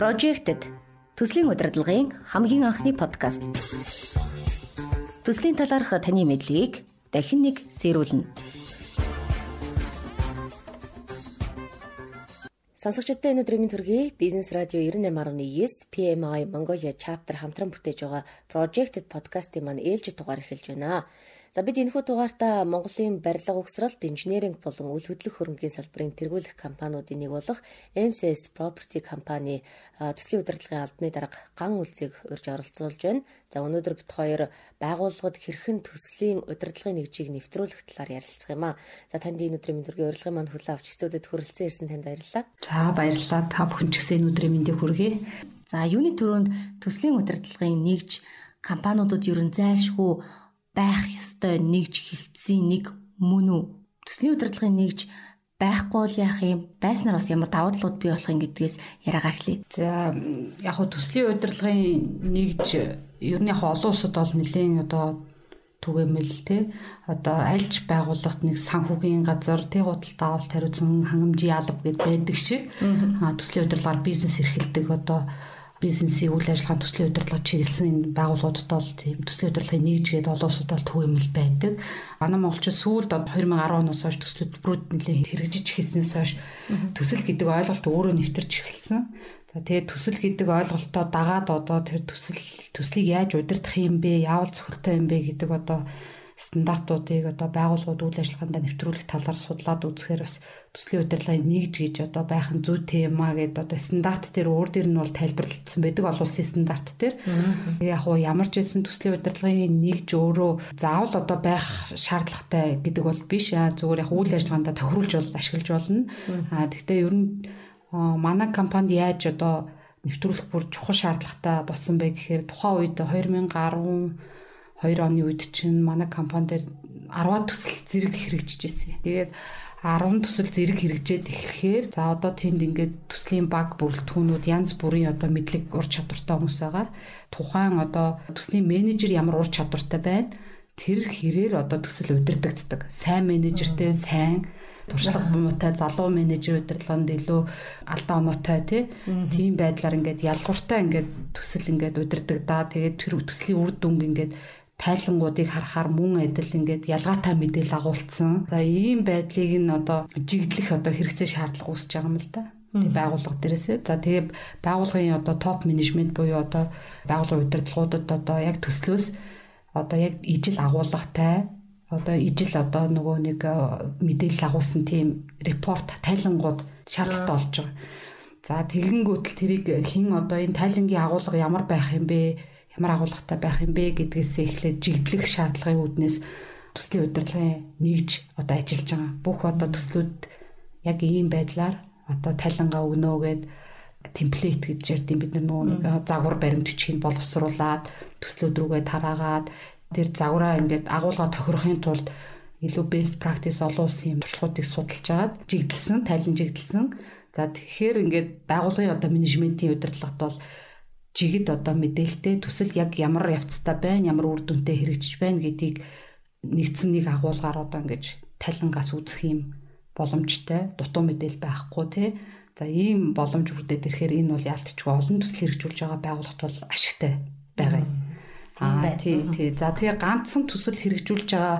Projected төслийн удирдлагын хамгийн анхны подкаст. Төслийн талаарх таны мэдлэгийг дахин нэг сэрүүлнэ. Сонсогчдод энэ өдрийн төргий Бизнес радио 98.9 PMI Mongolia chapter хамтран бүтээж байгаа Projected podcast-ийн маань ээлжид дугаар эхэлж байна. За бид энэхүү дугаартаа Монголын барилга угсралт, инженеринг болон үйл хөдлөх хөрөнгөний салбарын тэргүүлэх компаниудын нэг болох MCS Property компани төслийн удирдлагын албаны дарга ган үлцийг урьж оролцуулж байна. За өнөөдөр бид хоёр байгууллагад хэрхэн төслийн удирдлагын нэгжийг нэвтрүүлэх талаар ярилцах юм аа. За танд энэ өдрийн мэндүргийн урилгын маань хүлээн авч студид хүрэлцэн ирсэн танд баярлалаа. За баярлалаа. Та бүхэн ч гэсэн энэ өдрийн мэндийг хүргэе. За юуны төрөнд төслийн удирдлагын нэгж компаниудад ерөн зайлшгүй байх ёстой нэгж хилцсэн нэг мөн үү? Төслийн удирдлагын нэгж байхгүй бол яах юм? Байснаар бас ямар давуу талууд бий болох юм гэдгээс яриагаа эхлэе. За яг хөө төслийн удирдлагын нэгж ер нь яг олон улсад бол нэлээд одоо түгээмэл те одоо альж байгууллагт нэг санхүүгийн газар тэг худалдаа авалт хариуцсан хангамжийн алба гэд байдаг шиг төслийн удирдлагаар бизнес эрхэлдэг одоо бизнесийн үйл ажиллагааны төслийн удирдлага чиглэсэн энэ байгууллагуудад бол тийм төслийн удирдлагын нэгжгээд олон улсад бол түгээмэл байдаг. Манай монголчууд сүүлд 2010 оноос хойш төсөл хөтөлбөрүүд нэлээд хэрэгжиж эхэлснээс хойш төсөл гэдэг ойлголт өөрөө нэвтэрч эхэлсэн. За тэгээд төсөл гэдэг ойлголтоо дагаад одоо тэр төсөл төслийг яаж удирдах юм бэ? Яавал зөвхөлтэй юм бэ гэдэг одоо стандартуудыг одоо байгууллагууд үйл ажиллагаанд нэвтрүүлэх талаар судлаад үзэхээр бас төслийн удирдлагын нэгж гэж одоо байх нь зүйтэй юм а гэдэг одоо стандарт дээр өөр дээр нь бол тайлбарлагдсан байдаг олон улсын стандарт дээр. Яг уу ямар ч байсан төслийн удирдлагын нэгж өөрөө заавал одоо байх шаардлагатай гэдэг бол биш аа зүгээр яг үйл ажиллагаанд тохируулж бол ашиглаж болно. Аа гэхдээ ер нь манай компанид яаж одоо нэвтрүүлэх бүр чухал шаардлагатай болсон бэ гэхээр тухайн үед 2010 2 оны үед чинь манай компани дээр 10 төсөл зэрэг хэрэгжиж ирсэн. Тэгээд 10 төсөл зэрэг хэрэгжээд ирэхээр за одоо тэнд ингээд төслийн баг бүрэлдэхүүнүүд янз бүрийн одоо мэдлэг ур чадвартай хүмүүс байгаа. Тухайн одоо төслийн менежер ямар ур чадвартай байна тэр хэрээр одоо төсөл удирдагддаг. Сайн менежертэй сайн туршлага муутай залуу менежер удирдлаганд илүү алдаа оноотой тийм байдлаар ингээд ялгууртай ингээд төсөл ингээд удирдагдаа. Тэгээд тэр төслийн үр дүнг ингээд тайлангуудыг харахаар мөн адил ингээд ялгаатай мэдээлэл агуулсан. За ийм байдлыг нь одоо жигдлэх одоо хэрэгцээ шаардлага үүсэж байгаа юм л да. Тэг байгууллага дээрээсээ. За тэгээ байгууллагын одоо топ менежмент буюу одоо байгууллагын удирдлагуудад одоо яг төслөөс одоо яг ижил агуулгатай одоо ижил одоо нөгөө нэг э, мэдээлэл агуулсан тийм репорт тайлангууд шаардлагатай болж байгаа. За тэгэнгүүт л тэрийг хэн одоо энэ тайлангийн агуулга ямар байх юм бэ? Ямар агуулгатай байх юм бэ гэдгээсээ эхлээд жигдлэх шаардлагын үүднээс төслийн удирдлагын нэгж одоо ажиллаж байгаа. Бүх одоо төслүүд яг ийм байдлаар одоо тайлангаа өгнө гэд темплейт гэж ярьдیں۔ бид нар нөгөө нэг загвар баримт бичгийг боловсруулад төслүүд рүүгээ тараагаад тэр загвараа ингээд агуулга тохирохын тулд илүү best practice олон улсын юм туршлагуудыг судалж агаад жигдэлсэн, тайлан жигдэлсэн. За тэгэхээр ингээд байгууллагын одоо менежментийн удирдлагт бол жигд одоо мэдээлэлтэй төсөл яг ямар явцтай байна, ямар үр дүнтэй хэрэгжиж байна гэдгийг нэгдсэн нэг агуулгаар одоо ингэж талингаас үзэх юм боломжтой дутуу мэдээлэл байхгүй тий. За ийм боломж бүрдээд ирэхээр энэ бол ялтчгүй олон төсөл хэрэгжүүлж байгаа байгууллагт бол ашигтай байгаа юм. Аа тий тий. За тэгээ ганцхан төсөл хэрэгжүүлж байгаа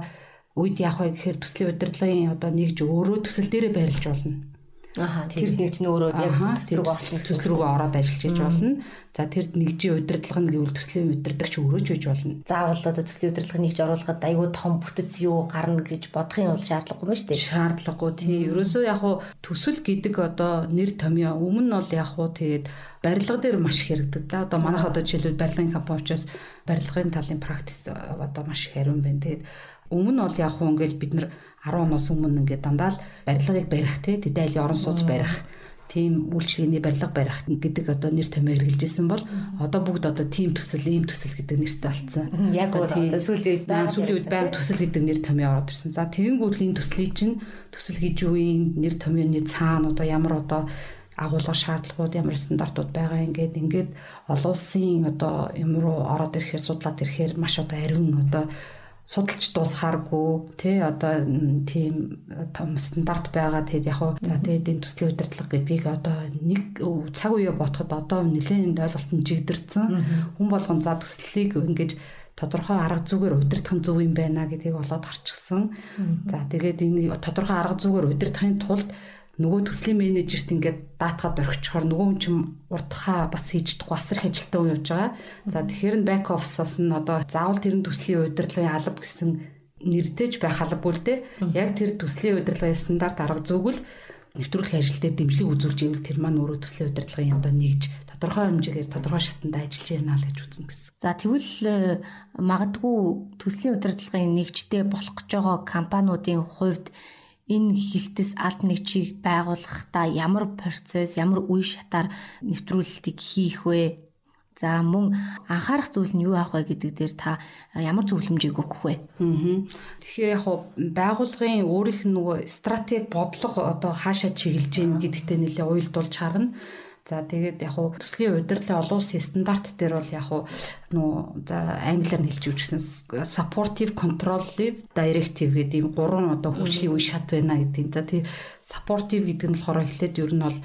үед яах вэ гэхээр төслийн удирдлагын одоо нэгж өөрөө төсөл дээрээ байрлаж болно. Тэр нэг ч нөөрөө яг төсөл рүү орсон төсөл рүү ороод ажиллаж иж болно. За тэр нэгжийн удирдлага нь гэвэл төслийн удирдагч өөрөө ч үж болно. Заавал одоо төслийн удирдлага нэгж оруулахад аюу том бүтэц юу гарна гэж бодох юм бол шаардлагагүй ба шүү дээ. Шаардлагагүй тий. Ерөөсөө яг хуу төсөл гэдэг одоо нэр томьёо өмнө нь бол яг хуу тэгээд барилга дээр маш хэрэгдэг да. Одоо манайх одоо жишээлбэл барилгын компани учраас барилгын талын практис одоо маш хариун байна. Тэгээд өмнө нь бол яг хуу ингээл бид нар 10 оноос өмнө ингээд дандаа л барилгыг барих те тэдэйл орон сууц барих тийм үйлчлэгээний барилга барих гэдэг одоо нэр томьёо хэрэгжилжсэн бол одоо бүгд одоо тим төсөл, ийм төсөл гэдэг нэртэй болсон. Яг одоо сүүлийн үед баян сүүлийн үед баян төсөл гэдэг нэр томьёо ороод ирсэн. За тэгэнгүүтлийн төслийг чинь төсөл хийж юу юм нэр томьёоны цаана одоо ямар одоо агуулга шаардлагууд ямар стандартууд байгаа ингээд ингээд олон улсын одоо юм руу ороод ирэхээр судлаад ирэхээр маш одоо ариун одоо судалж дуусахааргүй тий одоо тийм том стандарт байгаа. Тэгэд яг хуу за тэгээд энэ төслийн удирдлага гэдгийг одоо нэг цаг үеэ ботход одоо нэлээд ойлголт нь жигдэрсэн. Хүн болгон за төслийг ингэж тодорхой арга зүгээр удирдах нь зөв юм байна гэдгийг олоод харчихсан. За тэгээд энэ тодорхой арга зүгээр удирдахын тулд нөгөө төслийн менежерт ингээд даатгаад орхичхоор нөгөө хүн чинь урдхаа бас хийж чадахгүй асар хажилтаа явж байгаа. За тэгэхээр нь back office-оос нь одоо заавал тэр төслийн удирдлагын алба гэсэн нэртэйж байх албагүй л дээ. Яг тэр төслийн удирдлагын стандарт арга зүгэл нэвтрүүлэх ажил дээр дэмжлэг үзүүлж ивэл тэр маань өөрөө төслийн удирдлагын одоо нэгж тодорхой хэмжээгээр тодорхой шатанд ажиллаж байна л гэж үзнэ гэсэн. За тэгвэл э, магадгүй төслийн удирдлагын нэгжтэй болох гэж байгаа компаниудын хувьд энэ хилтэс алт нэгжийг байгуулахдаа ямар процесс, ямар үе шатаар нэвтрүүлэлтийг хийх вэ? За мөн анхаарах зүйл нь юу аах вэ гэдэг дээр та ямар зөвлөмжийг өгөх вэ? Аа. Тэгэхээр яг байгууллагын өөрийнх нь нөгөө стратеги бодлого одоо хаашаа чиглэж гин гэдэгтээ нэлээ уйлдуулж харна. За тэгээд яг хуу төслийн удирдлын олон улсын стандарт дээр бол яг хуу нөө за англиар хэлж үжсэн supportive controlling directive гэдэг ийм гурван одоо хүчлийн үе шат байна гэдэг. За тий supportive гэдэг нь болохоор эхлээд ер нь бол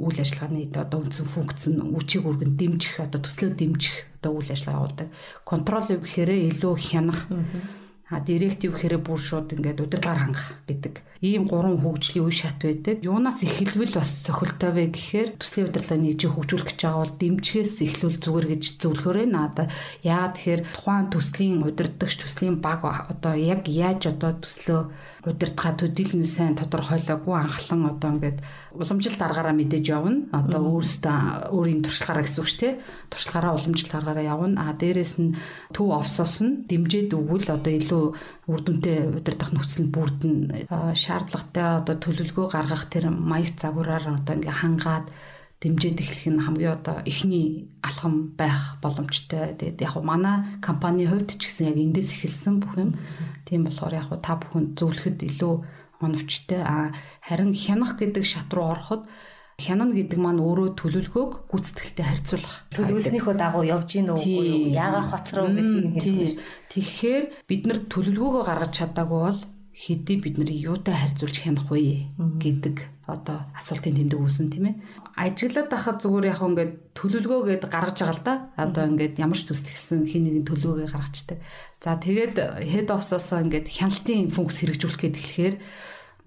үйл ажиллагааны одоо үндсэн функц нь үчиг үргэн дэмжих одоо төслөө дэмжих одоо үйл ажиллагаа явуулдаг. Control гэхээр илүү хянах. Mm -hmm А директив гэхээр бүр шууд ингээд удирдлагаар хангах гэдэг. Ийм гурван хөгжлийн үе шат байдаг. Юунаас эхэлвэл бас цохилтой вэ гэхээр төслийн удирдлагыг нэг жиг хөгжүүлэх гэж байгаа бол дэмжихээс эхлүүл зүгээр гэж зөвлөхөөрэй надаа. Яагаад тэгэхээр тухайн төслийн удирдагч төслийн баг одоо яг яаж одоо төслөө удирдахаа төдийлэн сайн тодорхойлоогүй анхлан одоо ингээд уламжлалт аргаараа мэдээж явна. Одоо өөрөөсөө өөрийн туршлагаараа гэсэн үг шүү дээ. Туршлагаараа уламжлалт аргаараа явна. А дээрэс нь төв офсоос нь дэмжиж өгвөл одоо илүү үр дүнтэй удирдах нөхцөл нь бүрдэн шаардлагатай одоо төлөвлөгөө гаргах тэр маяг загвараар одоо ингээ хангаад дэмжиж эхлэх нь хамгийн одоо эхний алхам байх боломжтой. Тэгээд яг манай компани хувьд ч гэсэн яг эндээс эхэлсэн бүх юм. Тийм болохоор яг та бүхэн зөвлөхөд илүү оновчтой. А харин хянах гэдэг шат руу ороход хянана гэдэг маань өөрөө төлөвлөгөөг гүйцэтгэлтэй харьцуулах. Төлөвлөснийхөө дагуу явж гин үү? Яага хоцроо гэдгийг хэлэх. Тэгэхээр бид нар төлөвлөгөөгөө гаргаж чадаагүй бол хэдий бид нарыг юутай харьцуулж хянах вэ гэдэг одоо асуултын тэмдэг үүсэн тийм ээ. Ажиглаад байхад зүгээр яг ингээд төлөвлөгөөгээд гаргаж байгаа л да. Одоо ингээд ямар ч төс тэгсэн хин нэгэн төлөвлөгөө гаргацдаг. За тэгээд head office-аас ингээд хяналтын функц хэрэгжүүлэх гээд эхлэхээр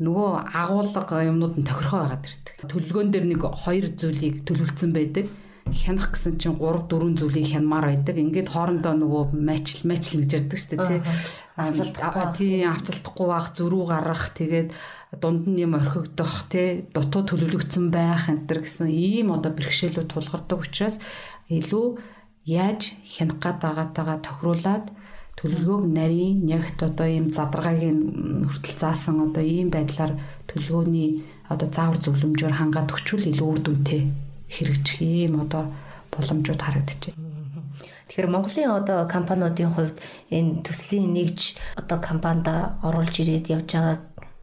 нөгөө агуулга юмнууд нь тохирхоо байгаад ирдэг. Төлөвлөгөөн дээр нэг хоёр зүйлийг төлөвлөсөн байдаг хянах гэсэн чинь 3 4 зүйлийг хянмаар байдаг. Ингээд хоорондоо нөгөө матч матч ярьдаг шүү дээ тий. Авцалтахгүй тий авцалтахгүй байх, зөрүү гарах, тэгээд дунд нь юм орхигдох тий дутуу төлөвлөгдсөн байх энэ гэсэн ийм одоо бэрхшээлүүд тулгардаг учраас илүү яаж хянах гад байгаатайгаа тохируулаад төлөвлөгөөг нарийн нягт одоо ийм задрагагийн хүртэл заасан одоо ийм байдлаар төлөвлөгөөний одоо заавар зөвлөмжөөр хангаад өгчүүл илүү үр дүнтэй хэрэгжих ийм одоо боломжууд харагдчихэв. Тэгэхээр Монголын одоо компаниудын хувьд энэ төслийн нэгж одоо компанид оруулж ирээд явж байгаа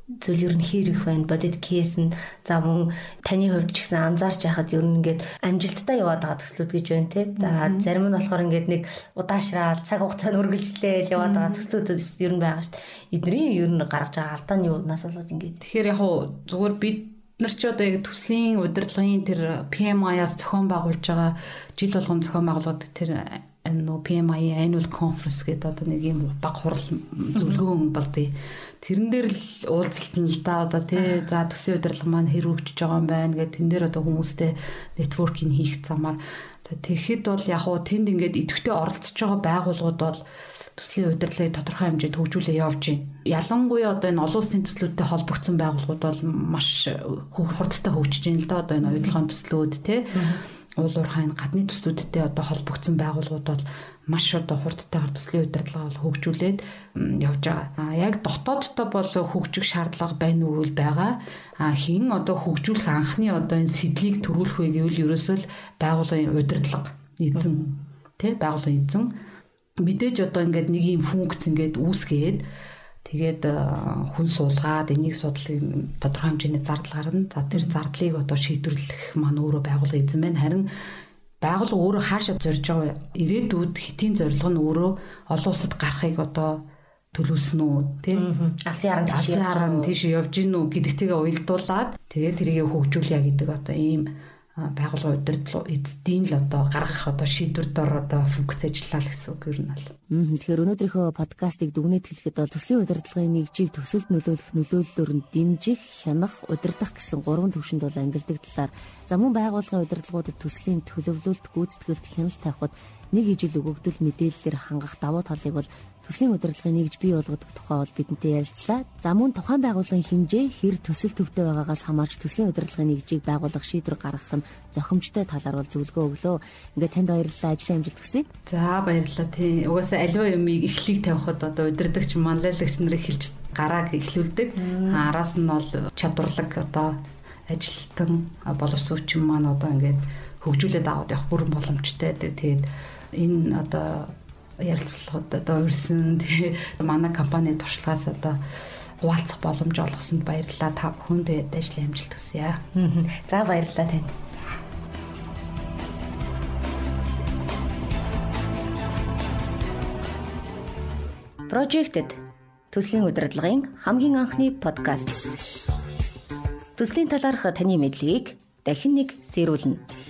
зүйл ер нь хэрэг байна. Бодит кейс нь за мөн таны хувьд ч гэсэн анзаарч яхад ер нь ингээд амжилттай яваад байгаа төслүүд гэж байна те. За зарим нь болохоор ингээд нэг удаашраал цаг хугацаанд үргэлжлээл яваад байгаа төслүүд ер нь байгаа шүү дээ. Эдний ер нь гаргаж байгаа алдаа нь юунаас болоод ингээд. Тэгэхээр яг хуу зүгээр бид нар ч одоо яг төслийн удирдлагын тэр PMI-аас зохион байгуулж байгаа жил болгон зохион байгуулдаг тэр нөө PMI annual conference гэдэг одоо нэг юм баг хурал зөвлөгөөн болдгийг тэрэн дээр л уулзалт нь л да одоо тий. За төслийн удирдлага маань хэр хөгжиж байгаа юм байна гэдэг. Тэн дээр одоо хүмүүстэй networking хийх замаар. Тэгэхэд бол яг хуу тэнд ингээд идэвхтэй оролцож байгаа байгууллагууд бол төслийн удирдлагыг тодорхой хэмжээнд хөгжүүлээ явж байна. Ялангуяа одоо энэ олон улсын төслүүдтэй холбогдсон байгууллагууд бол маш хурдтай хөгжиж байна л да. Одоо энэ уялдахын төслүүд те уул уурхайн гадны төслүүдтэй одоо холбогдсон байгууллагууд бол маш одоо хурдтайгаар төслийн удирдлага бол хөгжүүлээд явж байгаа. А яг дотооддоо бол хөгжих шаардлага байна уу байгаа. А хин одоо хөгжүүлэх анхны одоо энэ сэдлийг төрүүлэх вэ гэвэл ерөөсөө л байгууллагын удирдлага эзэн тий байгууллагын эзэн мэдээж одоо ингээд нэг юм функц ингээд үүсгээд тэгээд э, хүн суулгаад энийг судлыг тодорхой хэмжээний зардал гарна. За тэр зардлыг одоо шийдвэрлэх маань өөрөө байгуулгын эзэн байна. Харин байгууллага өөрөө хаашаа зорж байгаа ирээдүйд хэтийн зорилго нь өөрөө олон улсад гарахыг одоо төлөвлөсөн үү тий Асын харан тийш Асын харан тийш явж гин үү гэдэгтэйгээ уялдуулаад тэгээ тэрийг хөгжүүлье гэдэг одоо ийм байгууллагын удирдлага эзэдийн л одоо гаргах одоо шийдвэр дор одоо функц ажиллаа л гэсэн үг юм бол. Тэгэхээр өнөөдрийнхөө подкастыг дүгнэж хэлэхэд бол төслийн удирдлагын нэгжийг төсөлд нөлөөлөх нөлөөллөөр нь дэмжих, хянах, удирдах гэсэн гурван төвшөнд бол ангилдаг талаар за мөн байгууллагын удирдлагуудад төслийн төлөвлөлт, гүйцэтгэлд хяналт тавихад нэг ижил өгөгдөл мэдээллээр хангах давуу талыг бол төслийн удирдлагын нэгж бий болгодог тухай бол бидэнтэй ярилцлаа. За мөн тухайн байгууллагын хэмжээ хэр төсөл төвтэй байгаагаас хамаарч төслийн удирдлагын нэгжийг байгуулах шийдвэр гаргах нь зохимжтой талаар бол зөвлөгөө өглөө. Ингээд танд баярлалаа. Ажлын амжилт хүсье. За баярлалаа тий. Угаасаа аливаа юмыг эхлийг тавихад одоо удирдагч манлайлагч нар эхэлж гарааг эхлүүлдэг. Араас нь бол чадварлаг одоо ажилтан боловсрууччин маань одоо ингээд хөгжүүлээд аваад явах бүрэн боломжтой байдаг. Тэгээд энэ одоо ярилцлагад одоо урьсан тэгээ манай компани туршлагаас одоо хуваалцах боломж олгосонд баярлалаа. Та бүхэнд ажлын амжилт хүсье. За баярлалаа танд. Projected төслийн удирдлагын хамгийн анхны подкаст. Төслийн талаарх таны мэдлэгийг дахин нэг сэрүүлнэ